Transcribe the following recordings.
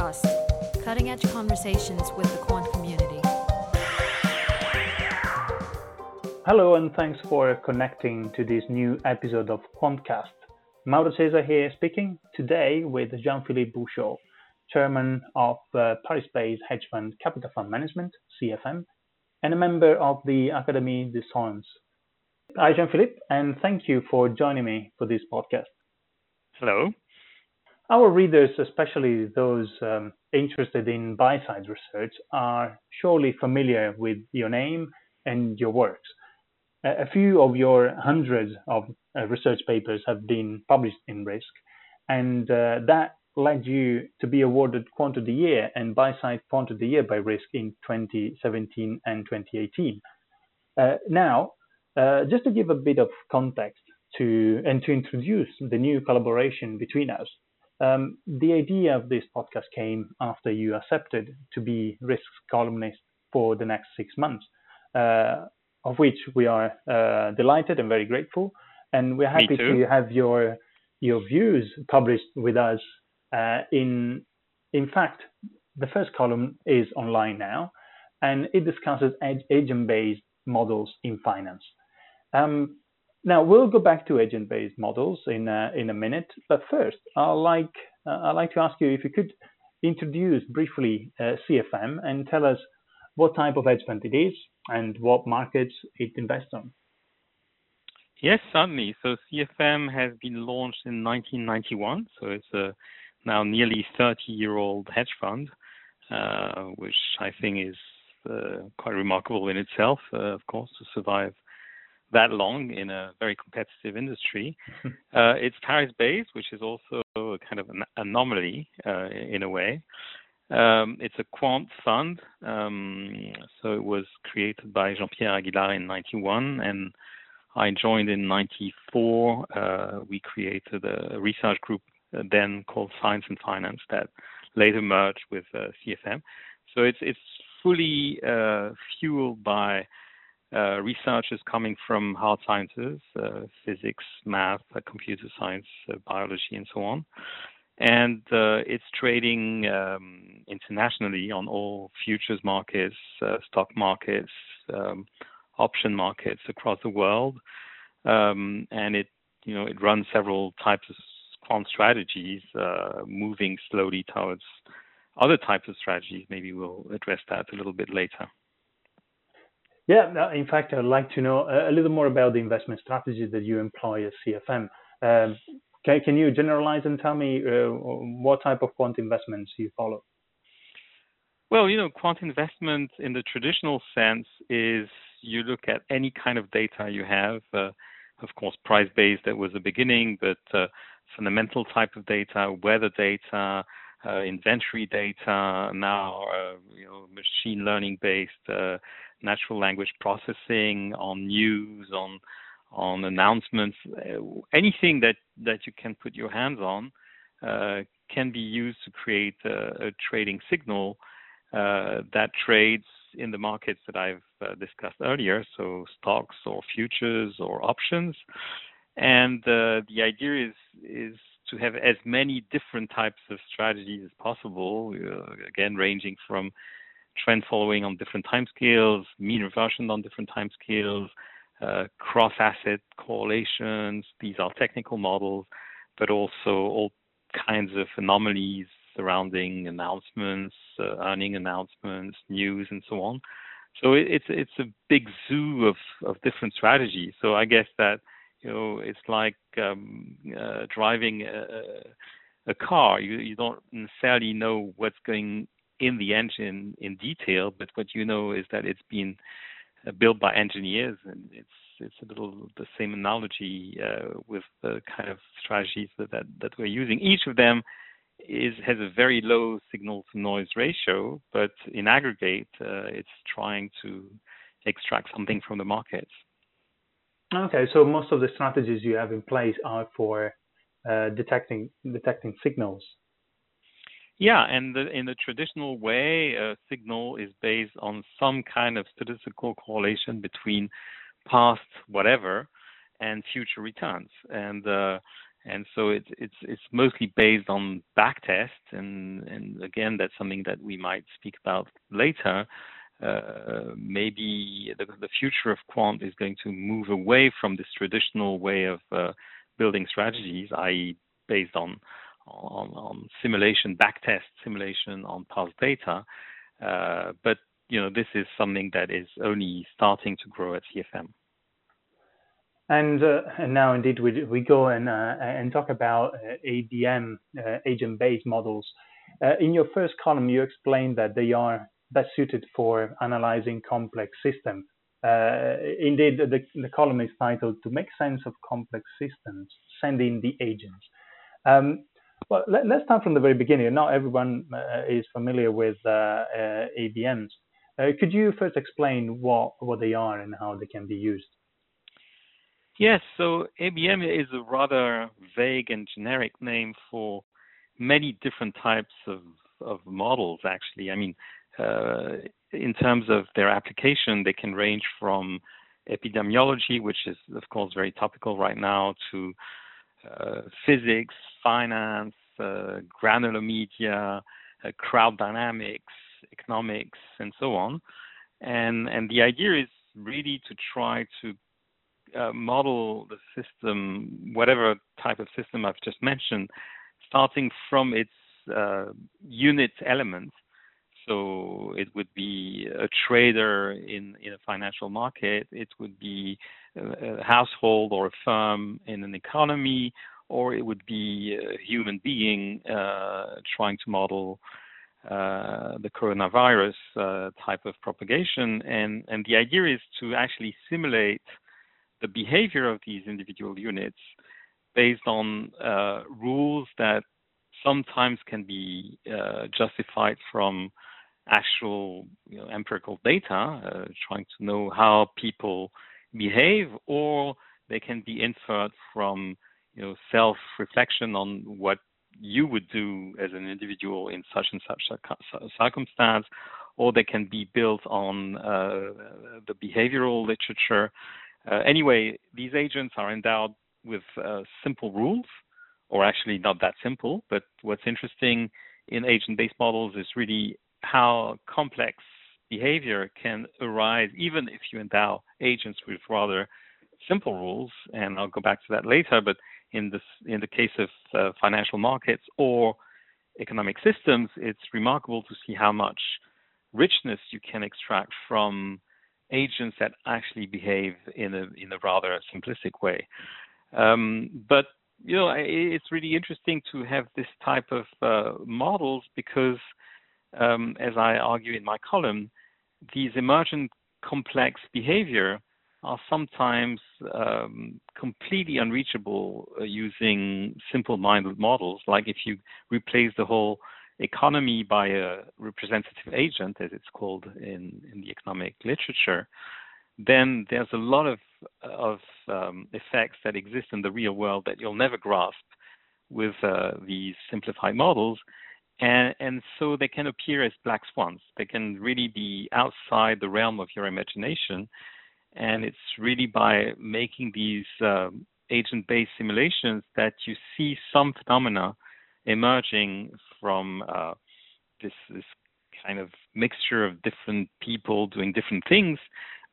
Podcast, cutting edge conversations with the quant community. Hello, and thanks for connecting to this new episode of Quantcast. Mauro Cesa here speaking today with Jean Philippe Bouchaud, chairman of uh, Paris based hedge fund Capital Fund Management, CFM, and a member of the Académie des Sciences. Hi, Jean Philippe, and thank you for joining me for this podcast. Hello. Our readers, especially those um, interested in buy side research, are surely familiar with your name and your works. A few of your hundreds of uh, research papers have been published in Risk, and uh, that led you to be awarded Quant of the Year and Buy Side Quant of the Year by Risk in 2017 and 2018. Uh, now, uh, just to give a bit of context to and to introduce the new collaboration between us, um, the idea of this podcast came after you accepted to be risk columnist for the next six months, uh, of which we are uh, delighted and very grateful. And we're happy to have your your views published with us. Uh, in in fact, the first column is online now, and it discusses agent-based models in finance. Um, now we'll go back to agent-based models in a, in a minute, but first I'd like uh, I'd like to ask you if you could introduce briefly uh, CFM and tell us what type of hedge fund it is and what markets it invests on. Yes, certainly. So CFM has been launched in 1991, so it's a now nearly 30-year-old hedge fund, uh, which I think is uh, quite remarkable in itself, uh, of course, to survive that long in a very competitive industry. uh, it's Paris based, which is also a kind of an anomaly uh, in a way. Um, it's a quant fund. Um, so it was created by Jean Pierre Aguilar in 91, and I joined in 94. Uh, we created a research group uh, then called Science and Finance that later merged with uh, CFM. So it's it's fully uh, fueled by uh, research is coming from hard sciences, uh, physics, math, uh, computer science, uh, biology, and so on. And uh, it's trading um, internationally on all futures markets, uh, stock markets, um, option markets across the world. Um, and it, you know, it runs several types of quant strategies, moving slowly towards other types of strategies. Maybe we'll address that a little bit later. Yeah, in fact, I'd like to know a little more about the investment strategies that you employ at CFM. Um, can, can you generalize and tell me uh, what type of quant investments you follow? Well, you know, quant investment in the traditional sense is you look at any kind of data you have. Uh, of course, price based that was the beginning, but uh, fundamental type of data, weather data, uh, inventory data, now uh, you know machine learning based uh, natural language processing, on news, on on announcements, anything that that you can put your hands on uh, can be used to create a, a trading signal uh, that trades in the markets that I've uh, discussed earlier, so stocks or futures or options. And the idea is is to have as many different types of strategies as possible, again ranging from trend following on different time scales, mean reversion on different time scales, uh, cross asset correlations. These are technical models, but also all kinds of anomalies surrounding announcements, uh, earning announcements, news, and so on. So it, it's it's a big zoo of of different strategies. So I guess that you know it's like um, uh, driving a, a car. You you don't necessarily know what's going in the engine in detail, but what you know is that it's been uh, built by engineers, and it's it's a little the same analogy uh, with the kind of strategies that, that that we're using. Each of them is has a very low signal to noise ratio, but in aggregate, uh, it's trying to extract something from the markets. Okay, so most of the strategies you have in place are for uh, detecting detecting signals yeah, and the, in the traditional way, a signal is based on some kind of statistical correlation between past whatever and future returns. And uh, and so it's it's it's mostly based on backtests, and and again that's something that we might speak about later. Uh, maybe the, the, future of quant is going to move away from this traditional way of uh, building strategies, i.e., based on on, on simulation, backtest simulation on past data. Uh, but you know, this is something that is only starting to grow at CFM. And, uh, and now, indeed, we, we go and, uh, and talk about ABM, uh, agent-based models. In your first column, you explained that they are best suited for analyzing complex systems. Uh, indeed, the, the column is titled "To Make Sense of Complex Systems: Send in the Agents." Um, well, let, us start from the very beginning. Not everyone is familiar with ABMs. could you first explain what what they are and how they can be used? Yes, so ABM is a rather vague and generic name for many different types of, of models, actually. I mean, uh, in terms of their application, they can range from epidemiology, which is, of course, very topical right now, to uh, physics, finance, uh, granular media, uh, crowd dynamics, economics, and so on. And, and the idea is really to try to uh, model the system, whatever type of system I've just mentioned, starting from its uh, unit elements. So it would be a trader in, in a financial market, it would be a, household or a firm in an economy, or it would be a human being uh, trying to model uh, the coronavirus uh, type of propagation. And, and the idea is to actually simulate the behavior of these individual units based on uh, rules that sometimes can be uh, justified from actual you know, empirical data, uh, trying to know how people behave, or they can be inferred from you know self-reflection on what you would do as an individual in such and such a circumstance, or they can be built on uh, the behavioral literature uh, anyway, these agents are endowed with uh, simple rules, or actually not that simple. But what's interesting in agent-based models is really how complex behavior can arise, even if you endow agents with rather simple rules. And I'll go back to that later. But in this, in the case of uh, financial markets or economic systems, it's remarkable to see how much richness you can extract from agents that actually behave in a in a rather simplistic way. Um, but you know, it's really interesting to have this type of uh, models because, um, as I argue in my column, these emergent complex behavior are sometimes um, completely unreachable uh, using simple-minded models. Like if you replace the whole economy by a representative agent, as it's called in, in the economic literature, then there's a lot of of um, effects that exist in the real world that you'll never grasp with uh, these simplified models, and and so they can appear as black swans. They can really be outside the realm of your imagination, and it's really by making these um, agent-based simulations that you see some phenomena emerging from uh, this this kind of mixture of different people doing different things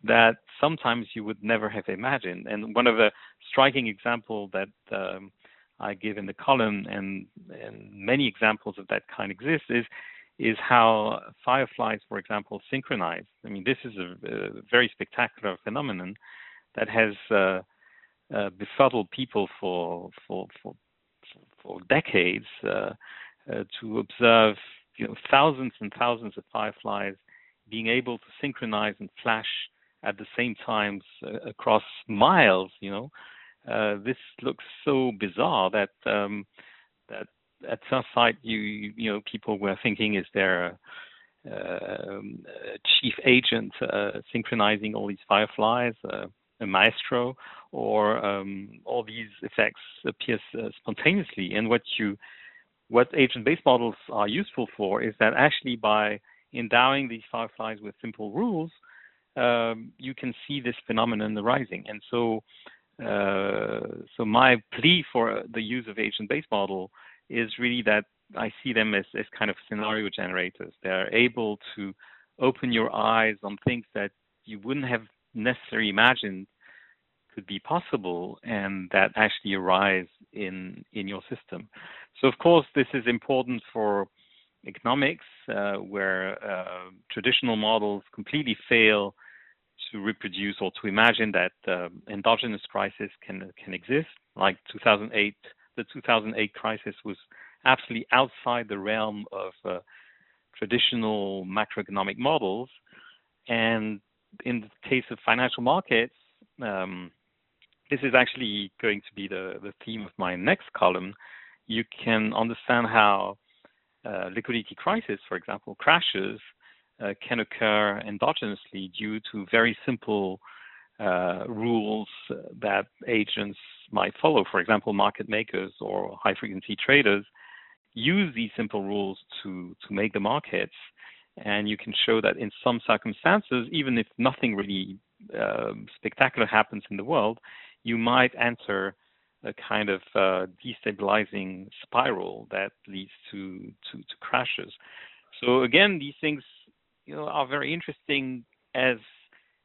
that sometimes you would never have imagined. And one of the striking examples that um, I give in the column, and, and many examples of that kind exist, is is how fireflies, for example, synchronize. I mean, this is a, a very spectacular phenomenon that has uh, uh, befuddled people for for for for decades uh, uh, to observe you know, thousands and thousands of fireflies being able to synchronize and flash at the same times uh, across miles. You know, uh, this looks so bizarre that um, that at some site you you know people were thinking, is there a, um, a chief agent uh, synchronizing all these fireflies? Uh, a maestro, or um, all these effects appear uh, spontaneously. And what you, what agent-based models are useful for is that actually by endowing these fireflies with simple rules, um, you can see this phenomenon arising. And so so my plea for the use of agent-based model is really that I see them as, as kind of scenario generators. They're able to open your eyes on things that you wouldn't have necessarily imagined could be possible and that actually arise in in your system. So of course this is important for economics uh, where uh, traditional models completely fail to reproduce or to imagine that uh, endogenous crisis can can exist. Like 2008, the 2008 crisis was absolutely outside the realm of uh, traditional macroeconomic models. And in the case of financial markets, um, this is actually going to be the, the theme of my next column. You can understand how uh, liquidity crisis, for example, crashes uh, can occur endogenously due to very simple uh, rules that agents might follow. For example, market makers or high frequency traders use these simple rules to, to make the markets. And you can show that in some circumstances, even if nothing really uh, spectacular happens in the world, you might enter a kind of uh, destabilizing spiral that leads to, to, to crashes. So again, these things you know are very interesting as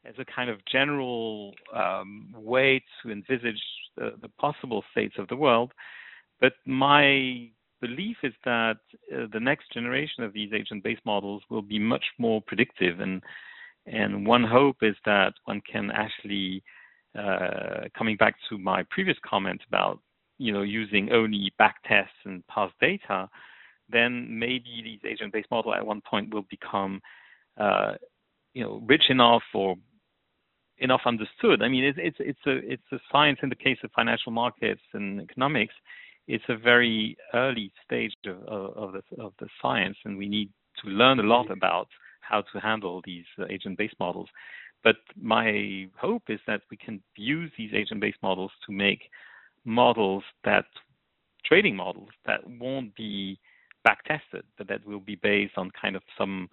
as a kind of general um, way to envisage the, the, possible states of the world. But my belief is that uh, the next generation of these agent-based models will be much more predictive, and and one hope is that one can actually, uh, coming back to my previous comment about you know using only back tests and past data, then maybe these agent-based models at one point will become uh, you know rich enough or enough understood. I mean, it's it's it's a it's a science in the case of financial markets and economics. It's a very early stage of, of the of the science, and we need to learn a lot about how to handle these uh, agent-based models. But my hope is that we can use these agent-based models to make models that trading models that won't be back tested, but that will be based on kind of some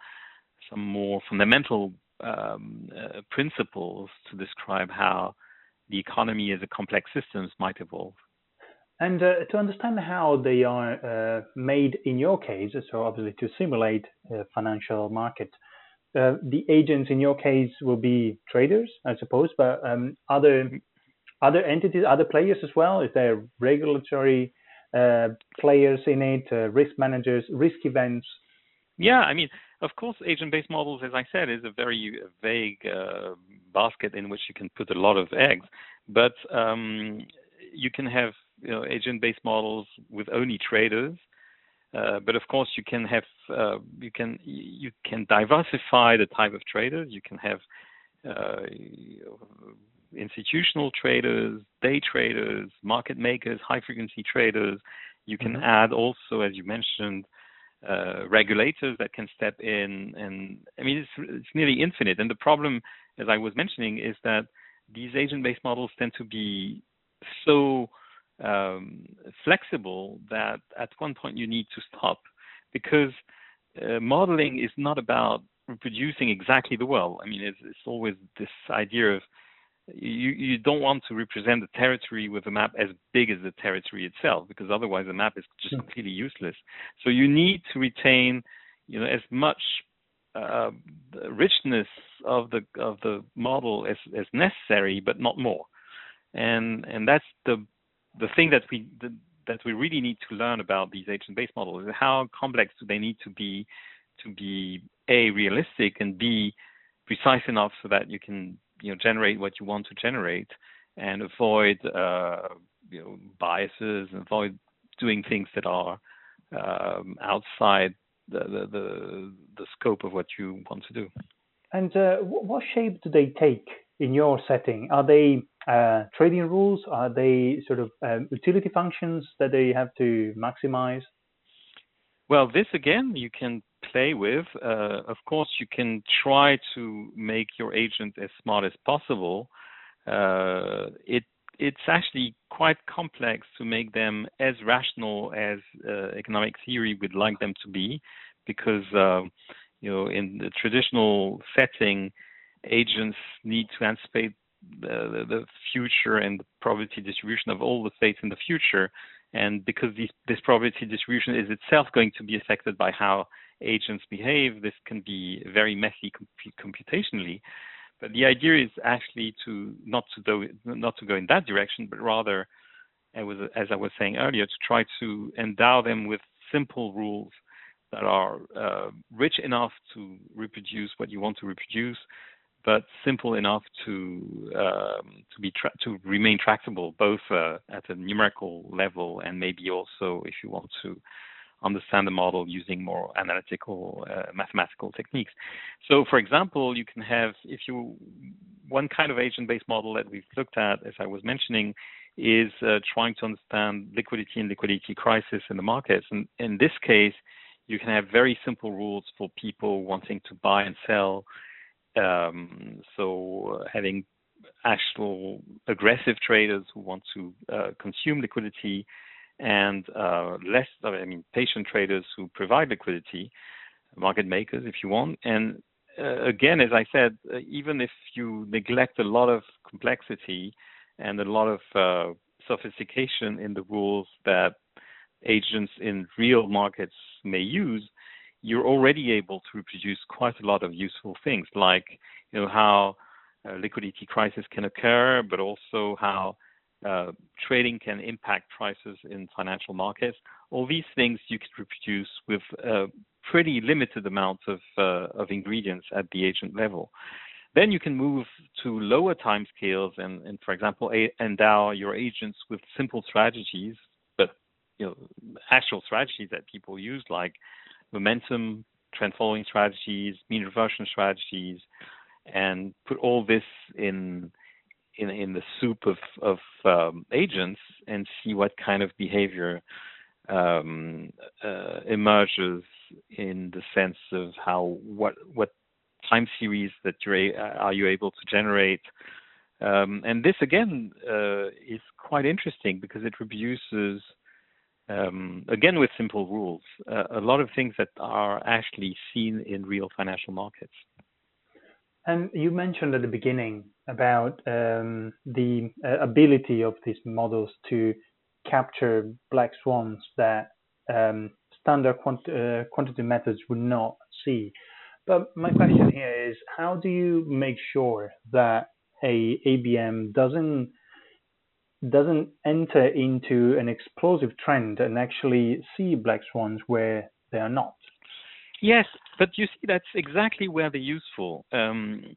some more fundamental um, uh, principles to describe how the economy as a complex systems might evolve. And uh, to understand how they are uh, made in your case, so obviously to simulate a financial market, uh, the agents in your case will be traders, I suppose, but um, other other entities, other players as well. Is there regulatory uh, players in it, uh, risk managers, risk events? Yeah, I mean, of course, agent-based models, as I said, is a very vague uh, basket in which you can put a lot of eggs. But um, you can have you know, agent-based models with only traders. Uh, but of course, you can have uh, you can you can diversify the type of traders. You can have uh, institutional traders, day traders, market makers, high frequency traders. You can mm-hmm. add also, as you mentioned, uh, regulators that can step in. And I mean, it's, it's nearly infinite. And the problem, as I was mentioning, is that these agent-based models tend to be so um, flexible that at one point you need to stop because uh, modeling is not about reproducing exactly the world. I mean, it's, it's always this idea of you, you don't want to represent the territory with a map as big as the territory itself because otherwise the map is just hmm. completely useless. So you need to retain, you know, as much uh, richness of the of the model as as necessary, but not more. And and that's the the thing that we the, that we really need to learn about these agent-based models is how complex do they need to be to be a realistic and b precise enough so that you can you know generate what you want to generate and avoid uh, you know biases and avoid doing things that are um, outside the, the, the the scope of what you want to do. And uh, what shape do they take in your setting? Are they uh, trading rules? Are they sort of um, utility functions that they have to maximize? Well, this again, you can play with. Uh, of course, you can try to make your agent as smart as possible. Uh, it it's actually quite complex to make them as rational as uh, economic theory would like them to be, because um, you know in the traditional setting, agents need to anticipate the, the future and the probability distribution of all the states in the future. And because these, this probability distribution is itself going to be affected by how agents behave, this can be very messy computationally. But the idea is actually to not to go not to go in that direction, but rather, as I was saying earlier, to try to endow them with simple rules that are uh, rich enough to reproduce what you want to reproduce, but simple enough to um, to be tra- to remain tractable both uh, at a numerical level and maybe also if you want to understand the model using more analytical uh, mathematical techniques. So, for example, you can have if you one kind of agent-based model that we've looked at, as I was mentioning, is uh, trying to understand liquidity and liquidity crisis in the markets. And in this case, you can have very simple rules for people wanting to buy and sell. Um, so having actual aggressive traders who want to uh, consume liquidity and uh, less, I mean, patient traders who provide liquidity, market makers, if you want. And uh, again, as I said, uh, even if you neglect a lot of complexity and a lot of sophistication in the rules that agents in real markets may use, you're already able to reproduce quite a lot of useful things, like you know how liquidity crisis can occur, but also how uh, trading can impact prices in financial markets. All these things you can reproduce with a pretty limited amount of uh, of ingredients at the agent level. Then you can move to lower time scales and, and for example, a- endow your agents with simple strategies, but you know, actual strategies that people use like momentum, trend following strategies, mean reversion strategies, and put all this in in in the soup of of um, agents and see what kind of behavior um, uh, emerges in the sense of how what what time series that you're are you able to generate. Um, and this again uh, is quite interesting because it reproduces um, again with simple rules uh, a lot of things that are actually seen in real financial markets and you mentioned at the beginning about um, the uh, ability of these models to capture black swans that um, standard quant- uh, quantitative methods would not see. But my question here is, how do you make sure that a ABM doesn't doesn't enter into an explosive trend and actually see black swans where they are not? Yes, but you see, that's exactly where they're useful. Um,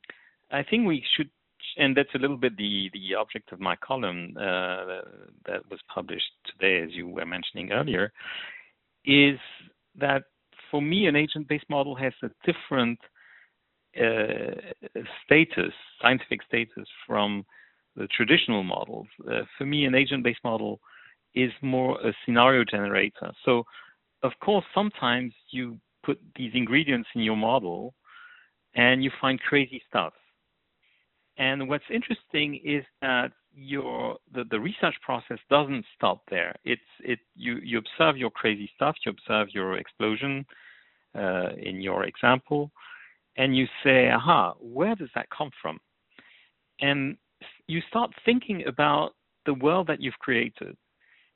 I think we should, and that's a little bit the the object of my column uh, that was published today, as you were mentioning earlier, is that for me, an agent-based model has a different uh, status, scientific status, from the traditional models. Uh, for me, an agent-based model is more a scenario generator. So, of course, sometimes you put these ingredients in your model and you find crazy stuff. And what's interesting is that your the, the research process doesn't stop there. It's it you you observe your crazy stuff, you observe your explosion uh, in your example, and you say, aha, where does that come from? And you start thinking about the world that you've created.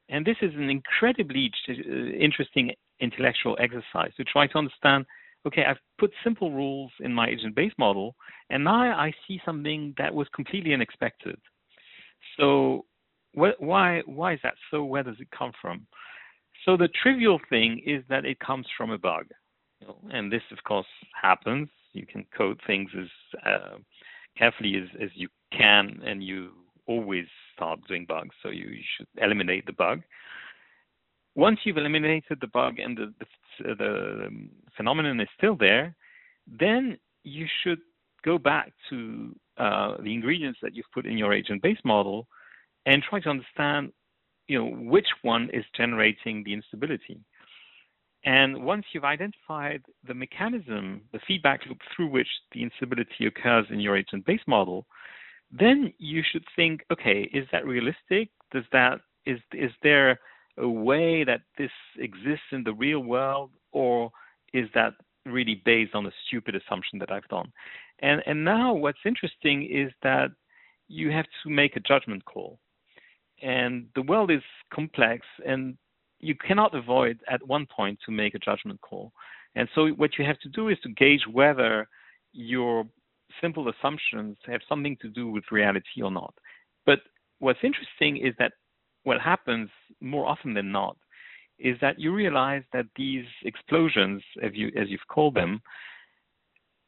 And this is an incredibly uh, interesting intellectual exercise to try to understand okay, I've put simple rules in my agent based model, and now I see something that was completely unexpected. So, wh- why why is that so? Where does it come from? So the trivial thing is that it comes from a bug, you know, and this of course happens. You can code things as uh, carefully as, as you can, and you always start doing bugs. So you, you should eliminate the bug once you've eliminated the bug and the, the, the phenomenon is still there, then you should go back to uh, the ingredients that you've put in your agent-based model and try to understand, you know, which one is generating the instability. And once you've identified the mechanism, the feedback loop through which the instability occurs in your agent-based model, then you should think, okay, is that realistic? Does that is is there a way that this exists in the real world, or is that really based on a stupid assumption that I've done? And and now what's interesting is that you have to make a judgment call. And the world is complex, and you cannot avoid at one point to make a judgment call. And so, what you have to do is to gauge whether your simple assumptions have something to do with reality or not. But what's interesting is that what happens more often than not is that you realize that these explosions, as you as you've called them,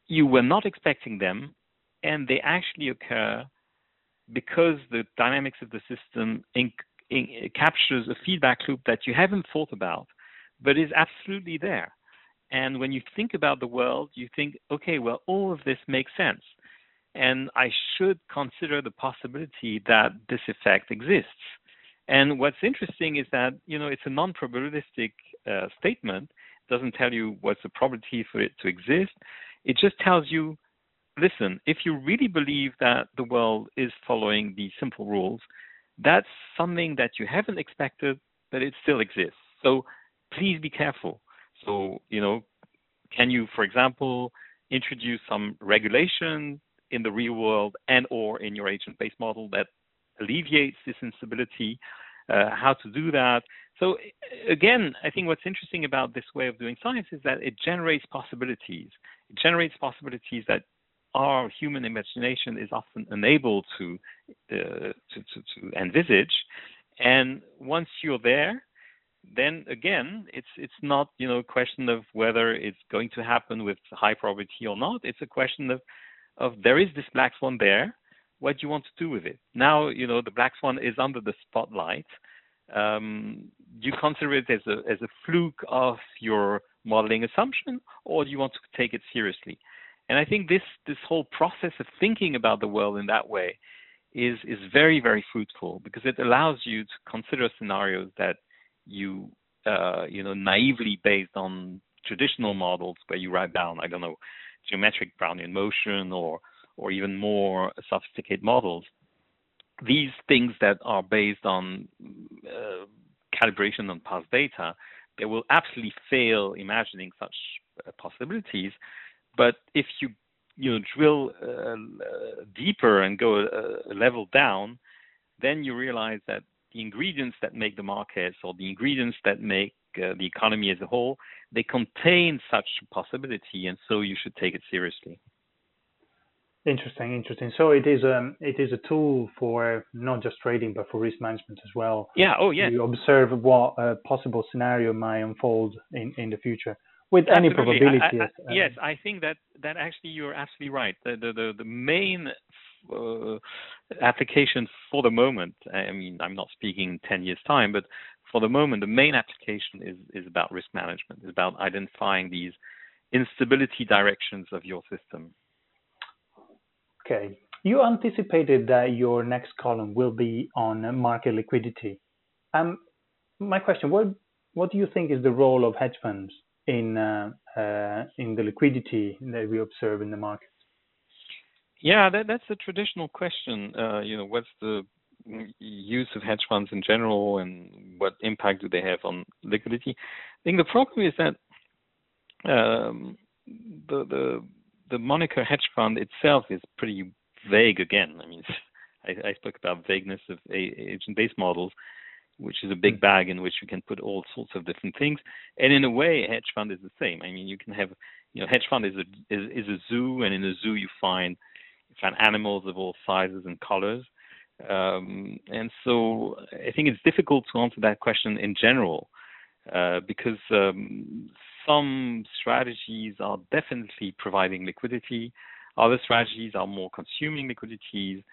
you were not expecting them, and they actually occur because the dynamics of the system in, in, captures a feedback loop that you haven't thought about, but is absolutely there. And when you think about the world, you think, okay, well, all of this makes sense. And I should consider the possibility that this effect exists. And what's interesting is that, you know, it's a non probabilistic uh, statement. It doesn't tell you what's the probability for it to exist. It just tells you listen, if you really believe that the world is following these simple rules, that's something that you haven't expected, but it still exists. So please be careful. So, you know, can you, for example, introduce some regulation in the real world and or in your agent-based model that alleviates this instability? Uh, how to do that? So again, I think what's interesting about this way of doing science is that it generates possibilities. It generates possibilities that our human imagination is often unable to, uh, to, to, to envisage. And once you're there, then again, it's it's not you know a question of whether it's going to happen with high probability or not. It's a question of of there is this black swan there. What do you want to do with it? Now you know the black swan is under the spotlight. Um, do you consider it as a as a fluke of your modeling assumption, or do you want to take it seriously? And I think this this whole process of thinking about the world in that way is is very very fruitful because it allows you to consider scenarios that you uh, you know naively based on traditional models where you write down I don't know geometric Brownian motion or or even more sophisticated models. These things that are based on uh, calibration on past data, they will absolutely fail imagining such uh, possibilities but if you you know drill uh, deeper and go a, a, level down, then you realize that the ingredients that make the markets or the ingredients that make uh, the economy as a whole, they contain such possibility, and so you should take it seriously. Interesting, interesting. So it is a um, it is a tool for not just trading but for risk management as well. Yeah. Oh, yeah. You observe what a possible scenario might unfold in in the future with any probability. I, I, yes, I think that that actually you're absolutely right. The the the, the main uh, application for the moment. I mean, I'm not speaking 10 years time, but for the moment, the main application is is about risk management. It's about identifying these instability directions of your system. Okay. You anticipated that your next column will be on market liquidity. Um, my question: What what do you think is the role of hedge funds in uh, uh, in the liquidity that we observe in the market? Yeah, that, that's a traditional question. Uh, you know, what's the use of hedge funds in general, and what impact do they have on liquidity? I think the problem is that um, the the the moniker hedge fund itself is pretty vague. Again, I mean, I, I spoke about vagueness of agent-based models which is a big mm. bag in which you can put all sorts of different things. And in a way, a hedge fund is the same. I mean, you can have, you know, hedge fund is a is, is a zoo, and in a zoo you find you find animals of all sizes and colors. Um, and so I think it's difficult to answer that question in general uh, because um, some strategies are definitely providing liquidity, other strategies are more consuming liquidities.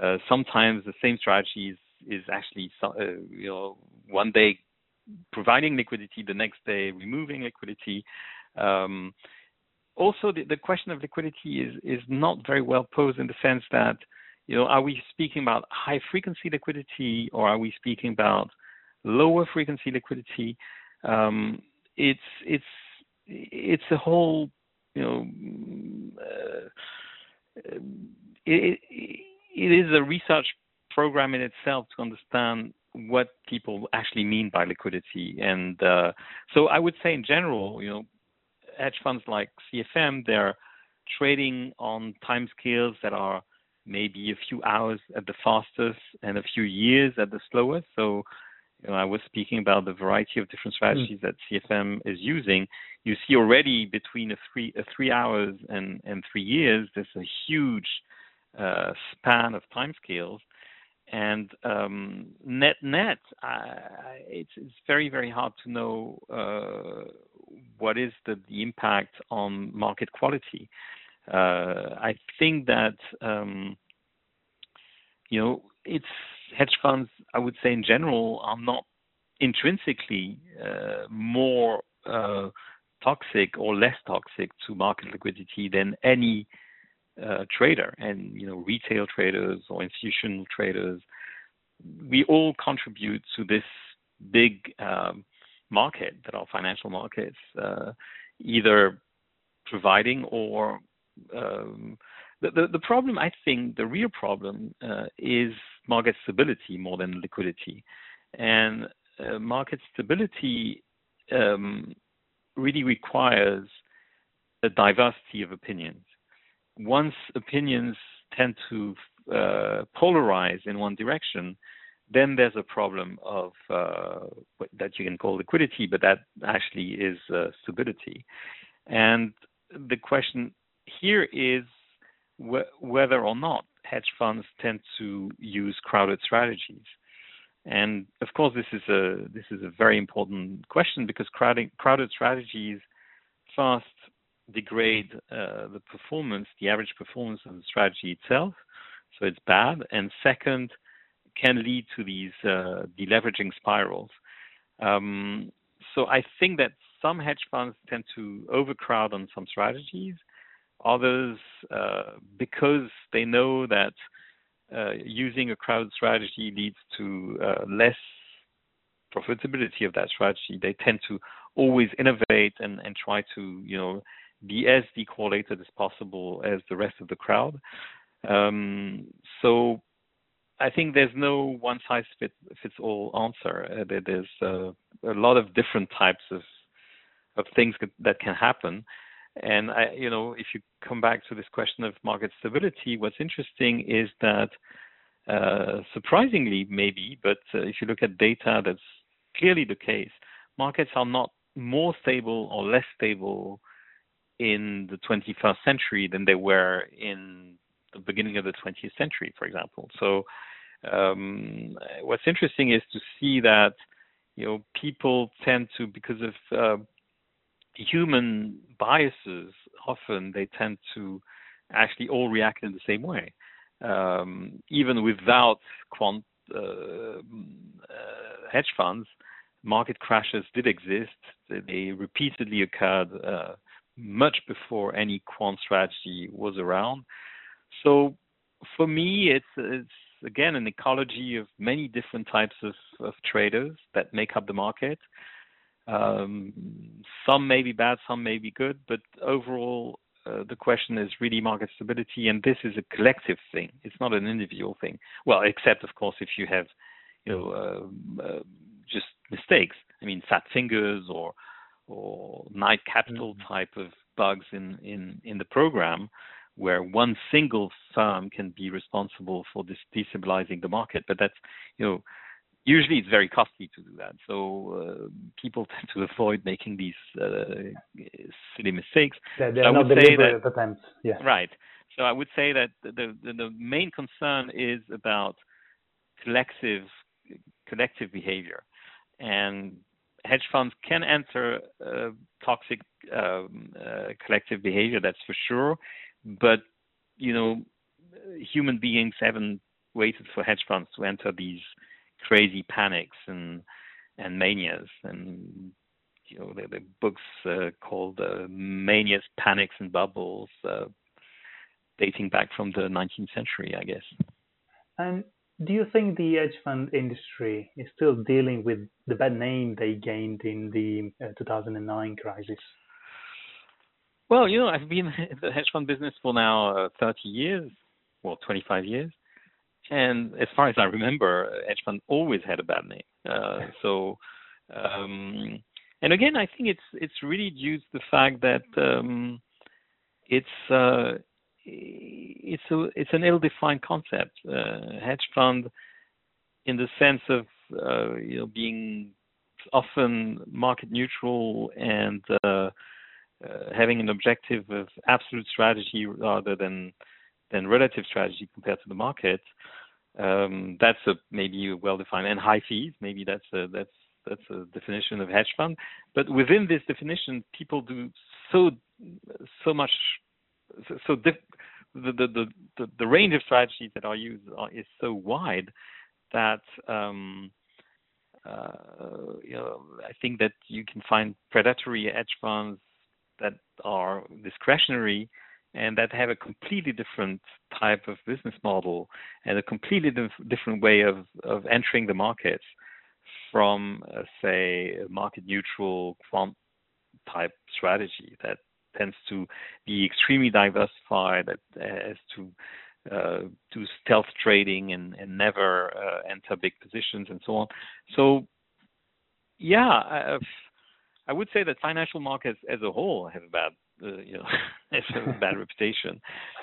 Uh, sometimes the same strategies is actually uh, you know one day providing liquidity, the next day removing liquidity. Um, also, the, the, question of liquidity is is not very well posed in the sense that you know are we speaking about high frequency liquidity or are we speaking about lower frequency liquidity? Um, it's it's it's a whole you know uh, it, it is a research program in itself to understand what people actually mean by liquidity. And uh, so I would say in general, you know, hedge funds like CFM, they're trading on time scales that are maybe a few hours at the fastest and a few years at the slowest. So, you know, I was speaking about the variety of different strategies mm. that CFM is using. You see already between a three a three hours and and three years, there's a huge uh, span of time scales. And um, net net, uh, it's it's very very hard to know uh, what is the, the impact on market quality. Uh, I think that um, you know it's hedge funds. I would say in general are not intrinsically uh, more uh, toxic or less toxic to market liquidity than any uh, trader and you know retail traders or institutional traders we all contribute to this big um, market that are financial markets uh, either providing or um, the, the, the problem I think the real problem uh, is market stability more than liquidity and uh, market stability um, really requires a diversity of opinions once opinions tend to uh, polarize in one direction, then there's a problem of uh, that you can call liquidity, but that actually is uh, stability. And the question here is wh- whether or not hedge funds tend to use crowded strategies. And of course, this is a this is a very important question because crowding, crowded strategies fast degrade uh, the performance, the average performance of the strategy itself. So it's bad. And second, can lead to these uh, deleveraging spirals. Um, so I think that some hedge funds tend to overcrowd on some strategies. Others, uh, because they know that uh, using a crowd strategy leads to uh, less profitability of that strategy, they tend to always innovate and, and try to, you know, be as decorrelated as possible as the rest of the crowd. Um, so I think there's no one size fits, fits all answer. Uh, there's uh, a lot of different types of of things that can happen. And I, you know, if you come back to this question of market stability, what's interesting is that uh, surprisingly, maybe, but uh, if you look at data, that's clearly the case. Markets are not more stable or less stable in the 21st century than they were in the beginning of the 20th century, for example. So, um, what's interesting is to see that you know people tend to because of uh, human biases often they tend to actually all react in the same way um, even without quant uh, uh, hedge funds market crashes did exist they repeatedly occurred uh, much before any quant strategy was around. So for me, it's, it's again an ecology of many different types of, of traders that make up the market. Um, some may be bad, some may be good, but overall, uh, the question is really market stability, and this is a collective thing. It's not an individual thing. Well, except of course if you have, you know, uh, uh, just mistakes. I mean, fat fingers or or Knight Capital mm-hmm. type of bugs in, in, in the program where one single firm can be responsible for this destabilizing the market. But that's, you know, usually it's very costly to do that. So uh, people tend to avoid making these uh, silly mistakes. They're, they're not deliberate that, attempts. Yeah. Right. So I would say that the, the, the main concern is about collective collective behavior, and hedge funds can enter uh, toxic um, uh, collective behavior, that's for sure. But you know, human beings haven't waited for hedge funds to enter these crazy panics and and manias and you know the, the books uh, called uh, manias panics and bubbles uh, dating back from the 19th century i guess and do you think the hedge fund industry is still dealing with the bad name they gained in the uh, 2009 crisis? Well, you know, I've been in the hedge fund business for now uh, 30 years, well, 25 years. And as far as I remember, hedge fund always had a bad name. Uh, so, um, and again, I think it's it's really due to the fact that um, it's uh, it's a it's an ill-defined concept. Uh, hedge fund, in the sense of uh, you know being often market neutral and uh, uh, having an objective of absolute strategy rather than than relative strategy compared to the market. Um, that's a maybe well defined and high fees. Maybe that's a, that's that's a definition of hedge fund. But within this definition, people do so so much so, so the, the, the the range of strategies that are used are, is so wide that um, uh, you know I think that you can find predatory hedge funds that are discretionary and that have a completely different type of business model and a completely dif- different way of, of entering the markets from, uh, say, a market neutral quant type strategy that tends to be extremely diversified, that has to uh, do stealth trading and, and never uh, enter big positions and so on. So, yeah, I, I would say that financial markets as a whole have a bad, uh, you know, a bad reputation.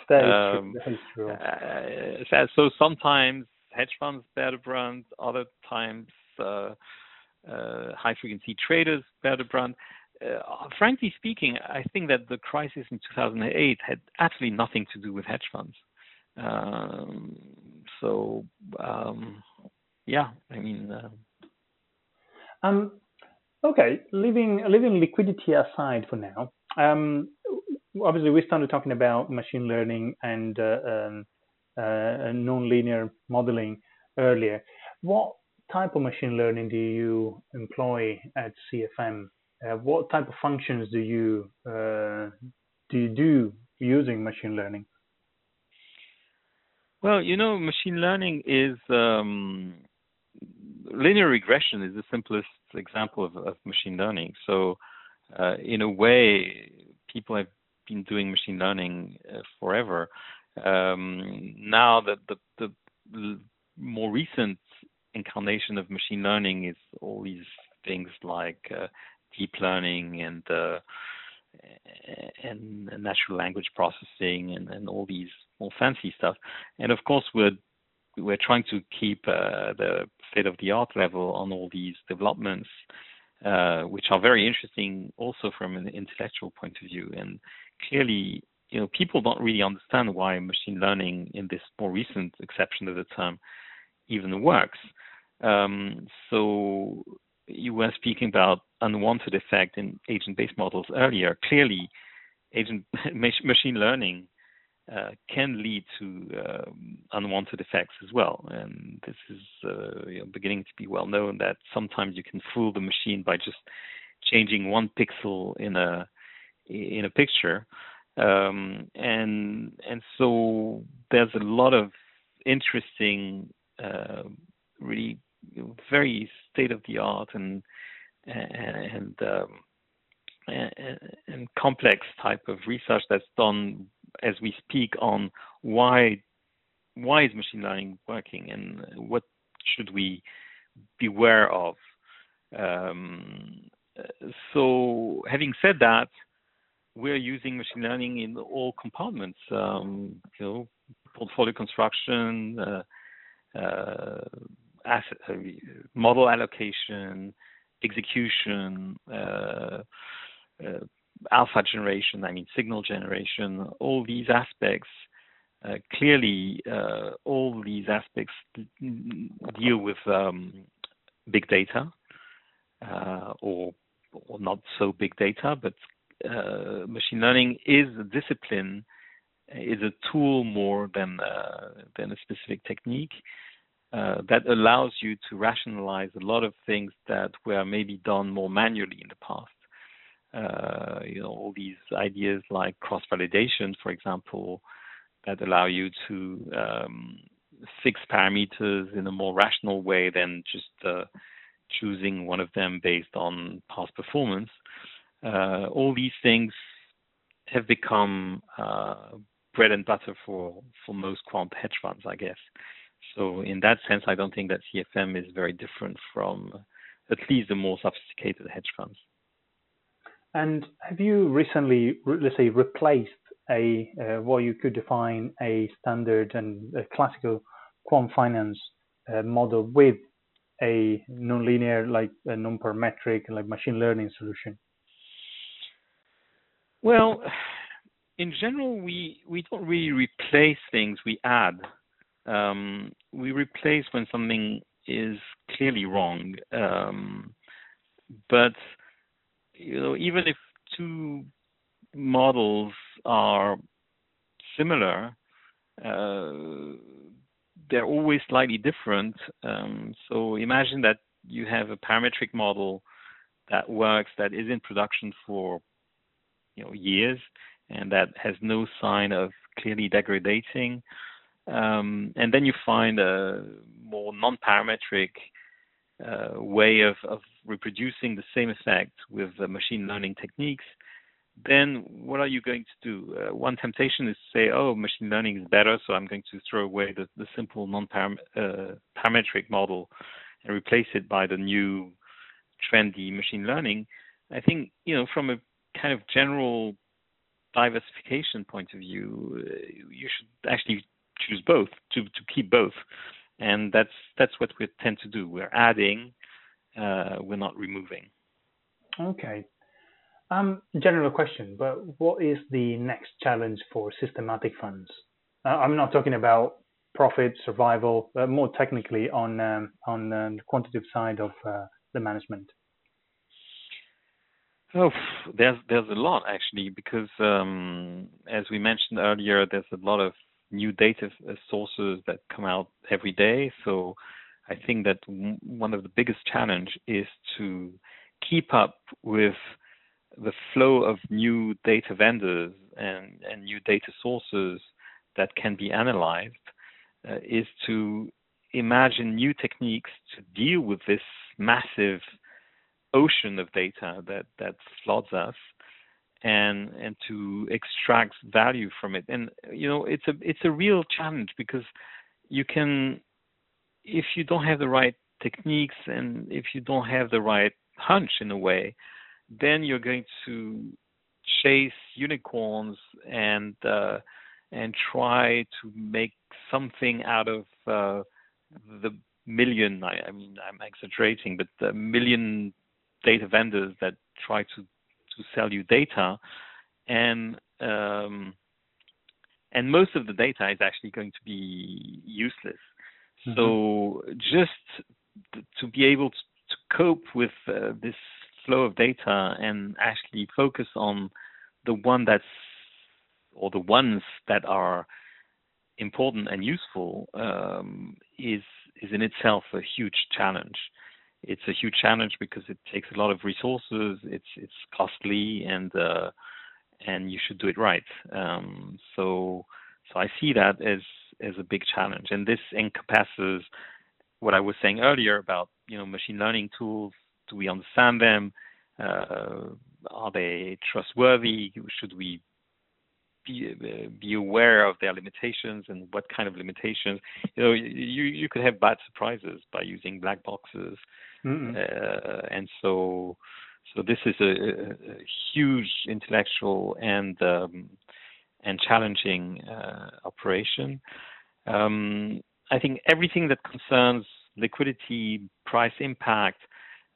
That is um, true. That is true. Uh, so sometimes hedge funds better brand, other times uh, uh, high frequency traders better brand. Uh, frankly speaking, I think that the crisis in 2008 had absolutely nothing to do with hedge funds. Um, so, um, yeah, I mean. Uh, um, okay, leaving leaving liquidity aside for now. Um, obviously, we started talking about machine learning and uh, um, uh, non-linear modeling earlier. What type of machine learning do you employ at CFM? Uh, what type of functions do you uh, do you do using machine learning? Well, you know, machine learning is um, linear regression is the simplest example of, of machine learning. So, uh, in a way, people have been doing machine learning uh, forever. Um, now, that the, the more recent incarnation of machine learning is all these things like uh, deep learning and uh, and natural language processing and, and all these more fancy stuff. And of course, we're we're trying to keep uh, the state of the art level on all these developments, uh, which are very interesting also from an intellectual point of view. And clearly, you know, people don't really understand why machine learning, in this more recent exception of the term, even works. Um, so you were speaking about unwanted effect in agent-based models earlier. Clearly, agent machine learning uh, can lead to um, unwanted effects as well, and this is uh, you know, beginning to be well known that sometimes you can fool the machine by just changing one pixel in a in a picture, um, and and so there's a lot of interesting, uh, really very state of the art and and um, and, and complex type of research that's done as we speak on why why is machine learning working and what should we beware of. Um, so, having said that, we're using machine learning in all compartments. Um, you know, portfolio construction, uh, uh, asset, uh, model allocation, execution, uh, uh, alpha generation, I mean signal generation, all these aspects. Uh, clearly, uh, all these aspects deal with um, big data, uh, or, or not so big data, but machine learning is a discipline, is a tool more than than a specific technique. Uh, that allows you to rationalize a lot of things that were maybe done more manually in the past. Uh, you know, all these ideas like cross validation, for example, that allow you to um, fix parameters in a more rational way than just uh, choosing one of them based on past performance. Uh, all these things have become uh, bread and butter for, for most quant hedge funds, I guess. So in that sense, I don't think that CFM is very different from at least the more sophisticated hedge funds. And have you recently, let's say, replaced a uh, what you could define a standard and a classical quant finance uh, model with a nonlinear, like a non-parametric, like machine learning solution? Well, in general, we we don't really replace things; we add. Um, we replace when something is clearly wrong. Um, but you know, even if two models are similar, uh, they're always slightly different. Um, so imagine that you have a parametric model that works, that is in production for you know years, and that has no sign of clearly degrading. Um, and then you find a more non-parametric uh, way of, of, reproducing the same effect with uh, machine learning techniques, then what are you going to do? Uh, one temptation is to say, oh, machine learning is better, so I'm going to throw away the, the simple non-parametric uh, model and replace it by the new trendy machine learning. I think, you know, from a kind of general diversification point of view, uh, you should actually choose both to, to keep both and that's that's what we tend to do. We're adding, uh, we're not removing. Okay. Um, general question, but what is the next challenge for systematic funds? Uh, I'm not talking about profit, survival, but more technically on um, on the quantitative side of uh, the management. Oh, there's there's a lot actually because um, as we mentioned earlier, there's a lot of new data uh, sources that come out every day. So I think that one of the biggest challenge is to keep up with the flow of new data vendors and, and new data sources that can be analyzed uh, is to imagine new techniques to deal with this massive ocean of data that, that floods us and and to extract value from it. And you know it's a it's a real challenge because you can if you don't have the right techniques and if you don't have the right hunch in a way then you're going to chase unicorns and uh, and try to make something out of uh, the million I, I mean I'm exaggerating but the million data vendors that try to to sell you data, and um, and most of the data is actually going to be useless. Mm-hmm. So just to be able to, to cope with uh, this flow of data and actually focus on the one that's or the ones that are important and useful um, is is in itself a huge challenge it's a huge challenge because it takes a lot of resources. It's it's costly and uh, and you should do it right. Um, so so I see that as as a big challenge, and this encompasses what I was saying earlier about you know machine learning tools. Do we understand them? Uh, are they trustworthy? Should we be, uh, be aware of their limitations and what kind of limitations? You know, you you could have bad surprises by using black boxes uh, and so so this is a, a huge intellectual and um, and challenging uh, operation. Um, I think everything that concerns liquidity, price impact,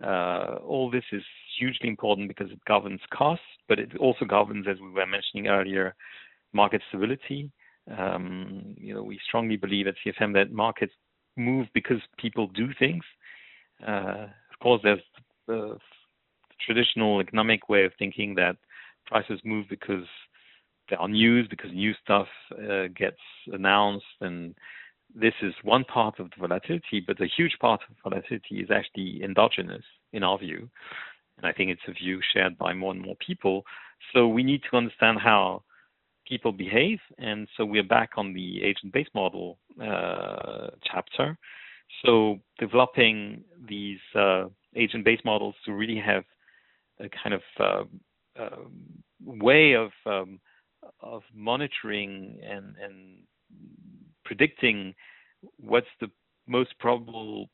uh, all this is hugely important because it governs costs, but it also governs, as we were mentioning earlier, market stability. Um, you know, we strongly believe at CFM that markets move because people do things, uh, of course, there's the traditional economic way of thinking that prices move because there are news, because new stuff uh, gets announced, and this is one part of the volatility. But a huge part of volatility is actually endogenous, in our view, and I think it's a view shared by more and more people. So we need to understand how people behave, and so we're back on the agent-based model uh, chapter. So developing these uh, agent-based models to really have a kind of uh, uh, way of um, of monitoring and, and predicting what's the most probable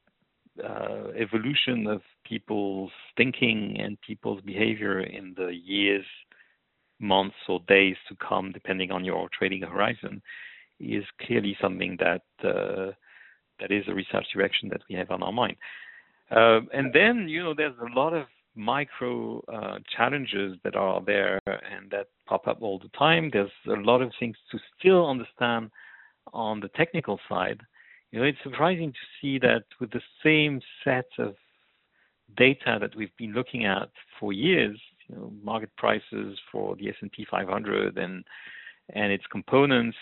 uh, evolution of people's thinking and people's behavior in the years months or days to come, depending on your trading horizon, is clearly something that uh, that is a research direction that we have on our mind. Uh, and then, you know, there's a lot of micro uh, challenges that are there and that pop up all the time. There's a lot of things to still understand on the technical side. You know, it's surprising to see that with the same set of data that we've been looking at for years, you know, market prices for the S&P 500 and and its components,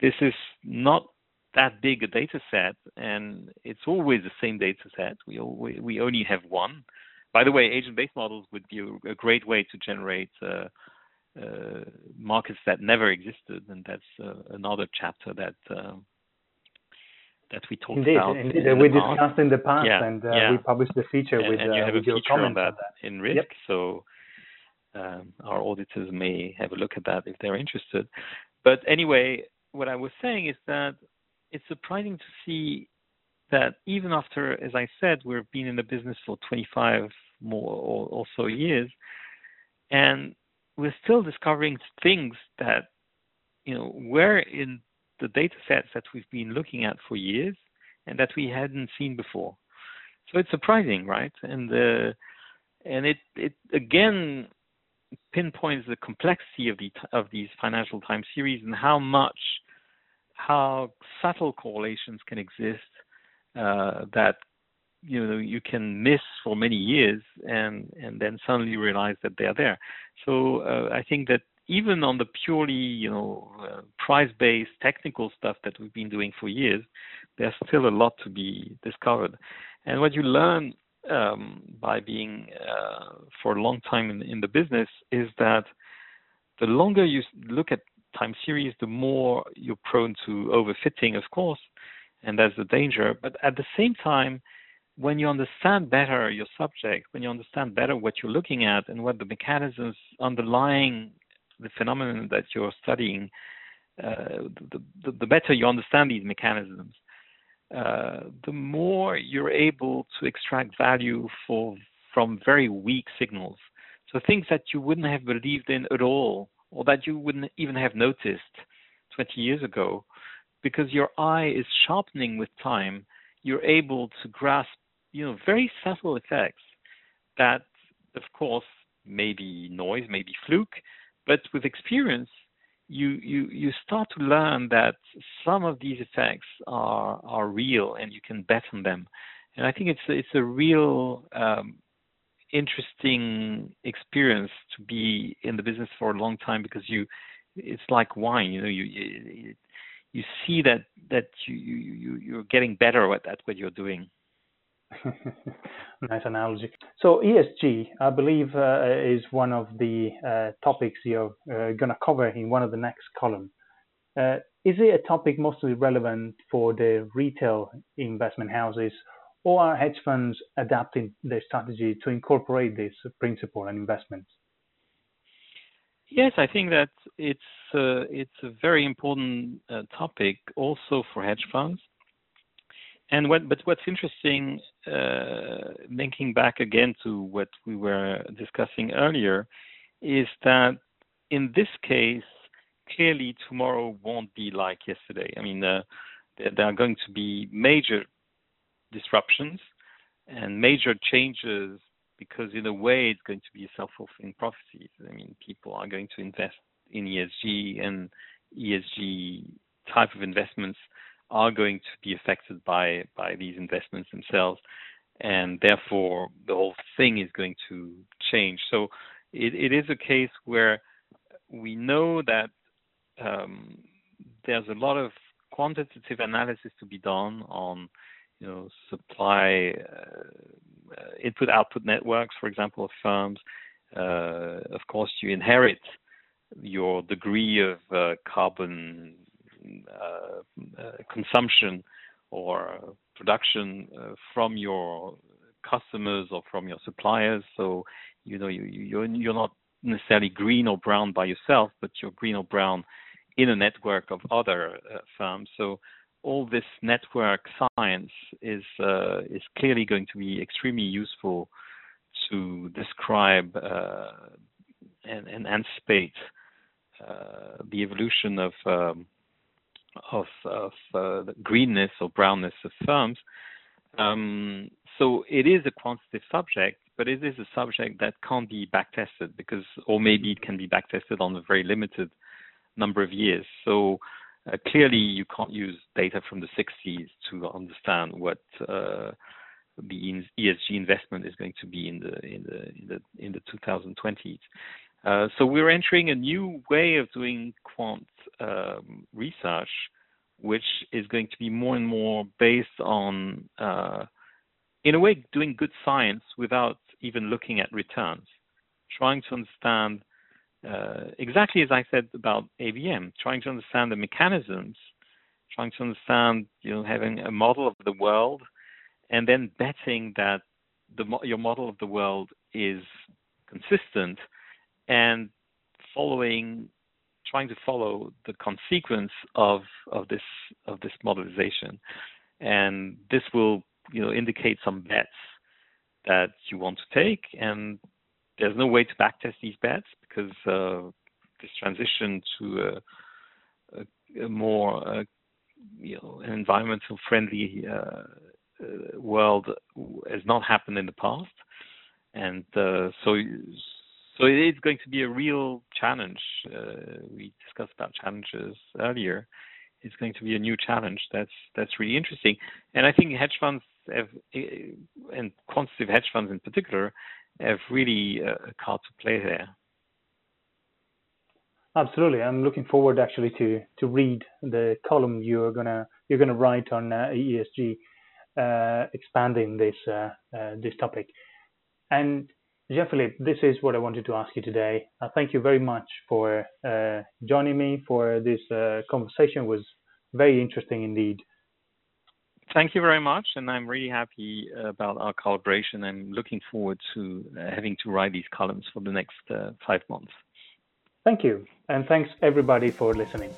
this is not that big a data set, and it's always the same data set. We we only have one. By the way, agent-based models would be a, great way to generate uh, uh, markets that never existed, and that's uh, another chapter that uh, that we talked indeed, about. Indeed, in we discussed in the past, yeah, and uh, yeah. we published the feature and, with, and you uh, have with a feature on that, that. in risk. Yep. So um, our auditors may have a look at that if they're interested. But anyway, what I was saying is that it's surprising to see that even after, as I said, we've been in the business for 25 more or, or so years, and we're still discovering things that you know were in the data sets that we've been looking at for years and that we hadn't seen before. So it's surprising, right? And uh, and it it again pinpoints the complexity of the of these financial time series and how much how subtle correlations can exist uh, that you know you can miss for many years and and then suddenly realize that they're there. So uh, I think that even on the purely you know uh, price-based technical stuff that we've been doing for years, there's still a lot to be discovered. And what you learn um, by being uh, for a long time in, in the business is that the longer you look at time series, the more you're prone to overfitting, of course, and that's the danger. But at the same time, when you understand better your subject, when you understand better what you're looking at and what the mechanisms underlying the phenomenon that you're studying, uh, the, the, the, better you understand these mechanisms, uh, the more you're able to extract value for from very weak signals. So things that you wouldn't have believed in at all, or that you wouldn't even have noticed 20 years ago, because your eye is sharpening with time, you're able to grasp, you know, very subtle effects that, of course, may be noise, may be fluke, but with experience, you you you start to learn that some of these effects are are real and you can bet on them. And i think it's it's a real um, interesting experience to be in the business for a long time because you it's like wine you know you you, you see that that you you you're getting better at, at what you're doing nice analogy. So ESG, I believe, uh, is one of the uh, topics you're uh, going to cover in one of the next column. Uh, is it a topic mostly relevant for the retail investment houses, or are hedge funds adapting their strategy to incorporate this principle and investments? Yes, I think that it's uh, it's a very important uh, topic also for hedge funds and what, but what's interesting, uh, linking back again to what we were discussing earlier, is that in this case, clearly tomorrow won't be like yesterday. I mean, uh, there, there, are going to be major disruptions and major changes because, in a way, it's going to be a self-fulfilling prophecy. I mean, people are going to invest in ESG and ESG type of investments are going to be affected by by these investments themselves, and therefore the whole thing is going to change. So it, it is a case where we know that um, there's a lot of quantitative analysis to be done on you know supply uh, input output networks for example of firms uh, of course you inherit your degree of uh, carbon consumption or production uh, from your customers or from your suppliers. So you know you, you're not necessarily green or brown by yourself, but you're green or brown in a network of other uh, firms. So all this network science is uh, is clearly going to be extremely useful to describe uh, and, and anticipate uh, the evolution of um, of, of uh, greenness or brownness of firms. Um, so it is a quantitative subject, but it is a subject that can't be backtested because, or maybe it can be backtested on a very limited number of years. So uh, clearly, you can't use data from the 60s to understand what uh, the ESG investment is going to be in the in the in the in the 2020s. Uh, so we're entering a new way of doing quant um, research, which is going to be more and more based on, uh, in a way, doing good science without even looking at returns, trying to understand uh, exactly as I said about ABM, trying to understand the mechanisms, trying to understand, you know, having a model of the world, and then betting that the your model of the world is consistent and following trying to follow the consequence of of this of this modelization. And this will you know indicate some bets that you want to take. And there's no way to backtest these bets because uh, this transition to a, a, a more uh, you know an environmental friendly uh, world has not happened in the past and uh, so so it is going to be a real challenge. Uh, we discussed about challenges earlier. It's going to be a new challenge. That's that's really interesting, and I think hedge funds have, eh, and quantitative hedge funds in particular, have really uh, a card to play there. Absolutely, I'm looking forward actually to to read the column you're gonna you're gonna write on uh, ESG, uh, expanding this uh, uh, this topic, and Jean-Philippe, this is what I wanted to ask you today. Uh, thank you very much for uh, joining me for this uh, conversation. It was very interesting indeed. Thank you very much, and I'm really happy about our collaboration. I'm looking forward to having to write these columns for the next uh, five months. Thank you, and thanks everybody for listening.